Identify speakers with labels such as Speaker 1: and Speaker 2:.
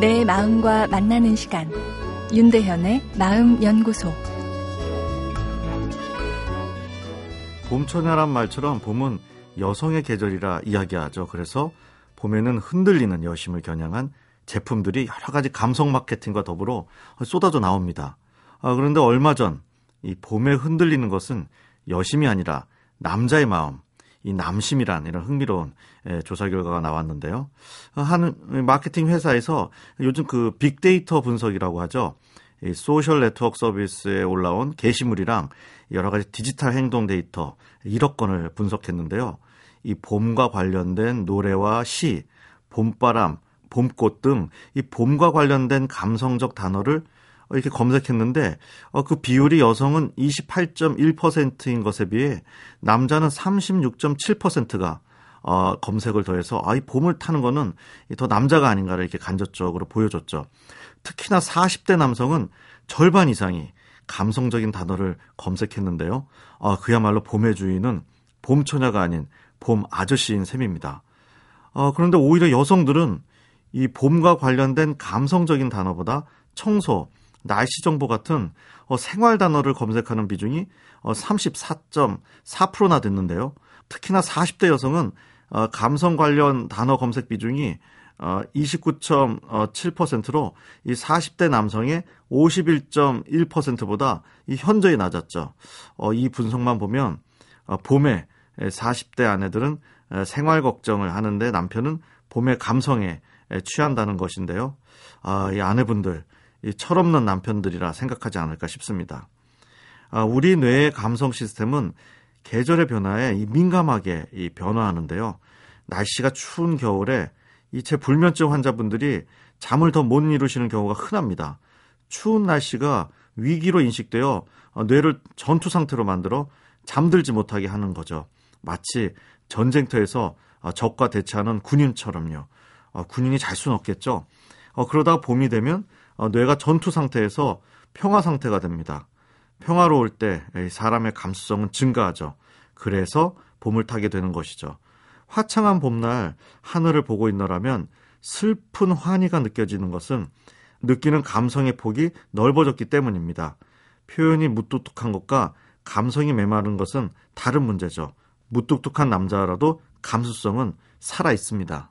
Speaker 1: 내 마음과 만나는 시간 윤대현의 마음연구소
Speaker 2: 봄처녀란 말처럼 봄은 여성의 계절이라 이야기하죠. 그래서 봄에는 흔들리는 여심을 겨냥한 제품들이 여러 가지 감성 마케팅과 더불어 쏟아져 나옵니다. 아, 그런데 얼마 전 이 봄에 흔들리는 것은 여심이 아니라 남자의 마음, 이 남심이란 이런 흥미로운 예, 조사 결과가 나왔는데요. 한 마케팅 회사에서 요즘 그 빅데이터 분석이라고 하죠. 이 소셜 네트워크 서비스에 올라온 게시물이랑 여러 가지 디지털 행동 데이터 1억 건을 분석했는데요. 이 봄과 관련된 노래와 시, 봄바람, 봄꽃 등 이 봄과 관련된 감성적 단어를 이렇게 검색했는데 어, 그 비율이 여성은 28.1%인 것에 비해 남자는 36.7%가 어, 검색을 더해서 아, 이 봄을 타는 거는 더 남자가 아닌가를 이렇게 간접적으로 보여줬죠. 특히나 40대 남성은 절반 이상이 감성적인 단어를 검색했는데요. 아, 그야말로 봄의 주인은 봄처녀가 아닌 봄 아저씨인 셈입니다. 어, 그런데 오히려 여성들은 이 봄과 관련된 감성적인 단어보다 청소, 날씨 정보 같은 어, 생활 단어를 검색하는 비중이 어, 34.4%나 됐는데요. 특히나 40대 여성은 어, 감성 관련 단어 검색 비중이 어, 29.7%로 이 40대 남성의 51.1%보다 이 현저히 낮았죠. 어, 이 분석만 보면 어, 봄에 40대 아내들은 생활 걱정을 하는데 남편은 봄의 감성에 취한다는 것인데요. 아, 이 아내분들 이 철없는 남편들이라 생각하지 않을까 싶습니다. 아, 우리 뇌의 감성 시스템은 계절의 변화에 민감하게 변화하는데요. 날씨가 추운 겨울에 이 제 불면증 환자분들이 잠을 더 못 이루시는 경우가 흔합니다. 추운 날씨가 위기로 인식되어 뇌를 전투 상태로 만들어 잠들지 못하게 하는 거죠. 마치 전쟁터에서 적과 대치하는 군인처럼요. 어, 군인이 잘 수는 없겠죠. 어, 그러다가 봄이 되면 어, 뇌가 전투 상태에서 평화 상태가 됩니다. 평화로울 때 사람의 감수성은 증가하죠. 그래서 봄을 타게 되는 것이죠. 화창한 봄날 하늘을 보고 있노라면 슬픈 환희가 느껴지는 것은 느끼는 감성의 폭이 넓어졌기 때문입니다. 표현이 무뚝뚝한 것과 감성이 메마른 것은 다른 문제죠. 무뚝뚝한 남자라도 감수성은 살아 있습니다.